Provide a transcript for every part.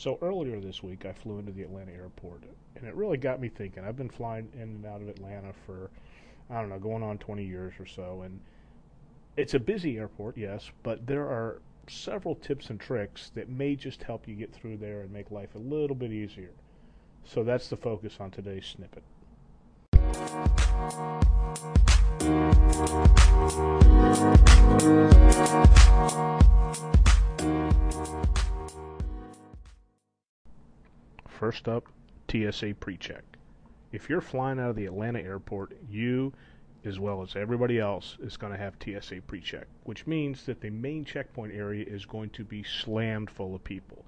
So earlier this week, I flew into the Atlanta airport, and it really got me thinking. I've been flying in and out of Atlanta for, I don't know, going on 20 years or so, and it's a busy airport, yes, but there are several tips and tricks that may just help you get through there and make life a little bit easier. So that's the focus on today's snippet. First up, TSA PreCheck. If you're flying out of the Atlanta airport, you, as well as everybody else, is going to have TSA PreCheck, which means that the main checkpoint area is going to be slammed full of people.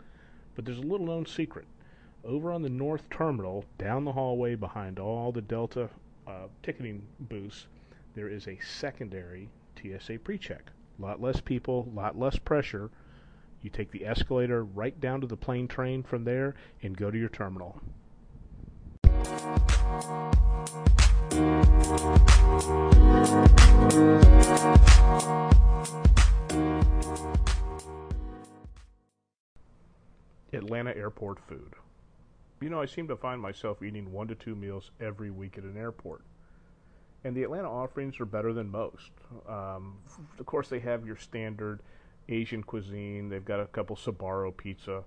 But there's a little known secret. Over on the north terminal, down the hallway behind all the Delta uh, ticketing booths, there is a secondary TSA PreCheck. A lot less people, a lot less pressure, you take the escalator right down to the plane train from there and go to your terminal. Atlanta airport food. You know, I seem to find myself eating one to two meals every week at an airport. And the Atlanta offerings are better than most. Um, of course, they have your standard Asian cuisine. They've got a couple Sbarro pizza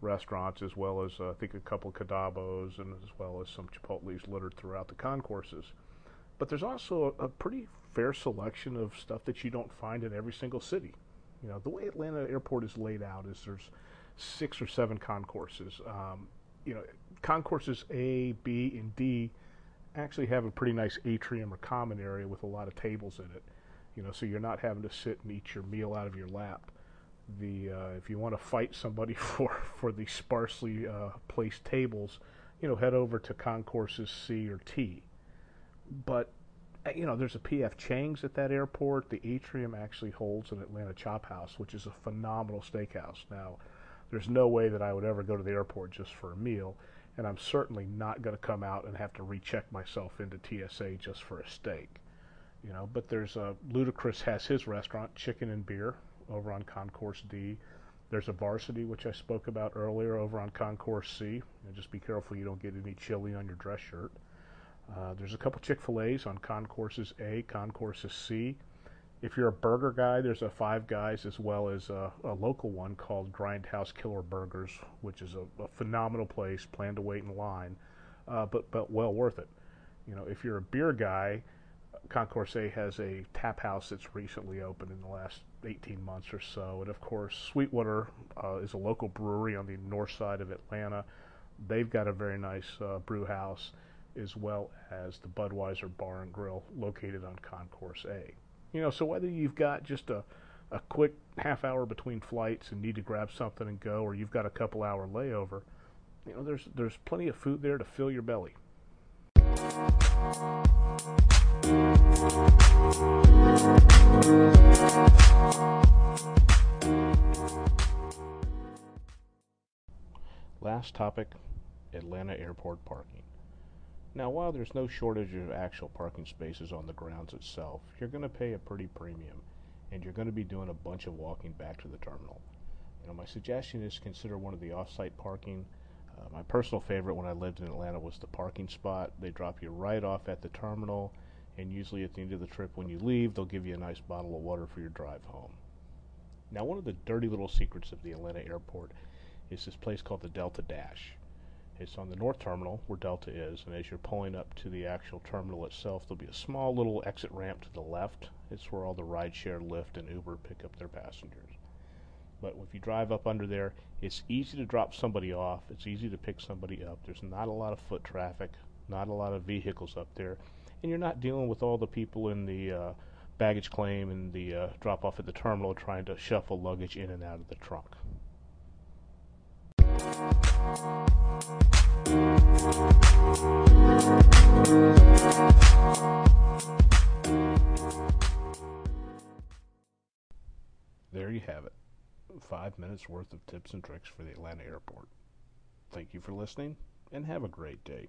restaurants, as well as uh, I think a couple Qdobas, and as well as some Chipotle's littered throughout the concourses. But there's also a, a pretty fair selection of stuff that you don't find in every single city. You know, the way Atlanta Airport is laid out is there's six or seven concourses. Um, you know, concourses A, B, and D actually have a pretty nice atrium or common area with a lot of tables in it you know, so you're not having to sit and eat your meal out of your lap. The uh, if you want to fight somebody for for the sparsely uh, placed tables, you know, head over to concourses C or T. But uh, you know, there's a PF Chang's at that airport. The atrium actually holds an Atlanta Chop House, which is a phenomenal steakhouse. Now, there's no way that I would ever go to the airport just for a meal, and I'm certainly not going to come out and have to recheck myself into TSA just for a steak you know. But there's a Ludacris has his restaurant, Chicken and Beer, over on Concourse D. There's a Varsity, which I spoke about earlier, over on Concourse C. Know, just be careful you don't get any chili on your dress shirt. Uh, there's a couple Chick Fil A's on Concourses A, Concourses C. If you're a burger guy, there's a Five Guys as well as a, a local one called Grindhouse Killer Burgers, which is a, a phenomenal place. Plan to wait in line, uh, but but well worth it. You know, if you're a beer guy, Concourse A has a tap house that's recently opened in the last 18 months or so. And of course, Sweetwater uh, is a local brewery on the north side of Atlanta. They've got a very nice uh, brew house, as well as the Budweiser Bar and Grill located on Concourse A. You know, so whether you've got just a, a quick half hour between flights and need to grab something and go, or you've got a couple hour layover, you know, there's there's plenty of food there to fill your belly. Last topic Atlanta airport parking. Now, while there's no shortage of actual parking spaces on the grounds itself, you're going to pay a pretty premium and you're going to be doing a bunch of walking back to the terminal. You know, my suggestion is consider one of the off-site parking uh, my personal favorite when I lived in Atlanta was the parking spot. They drop you right off at the terminal, and usually at the end of the trip when you leave, they'll give you a nice bottle of water for your drive home. Now, one of the dirty little secrets of the Atlanta airport is this place called the Delta Dash. It's on the north terminal where Delta is, and as you're pulling up to the actual terminal itself, there'll be a small little exit ramp to the left. It's where all the rideshare, Lyft, and Uber pick up their passengers. But if you drive up under there, it's easy to drop somebody off. It's easy to pick somebody up. There's not a lot of foot traffic, not a lot of vehicles up there, and you're not dealing with all the people in the uh, baggage claim and the uh, drop off at the terminal trying to shuffle luggage in and out of the trunk. There you have it five minutes worth of tips and tricks for the Atlanta airport. Thank you for listening and have a great day.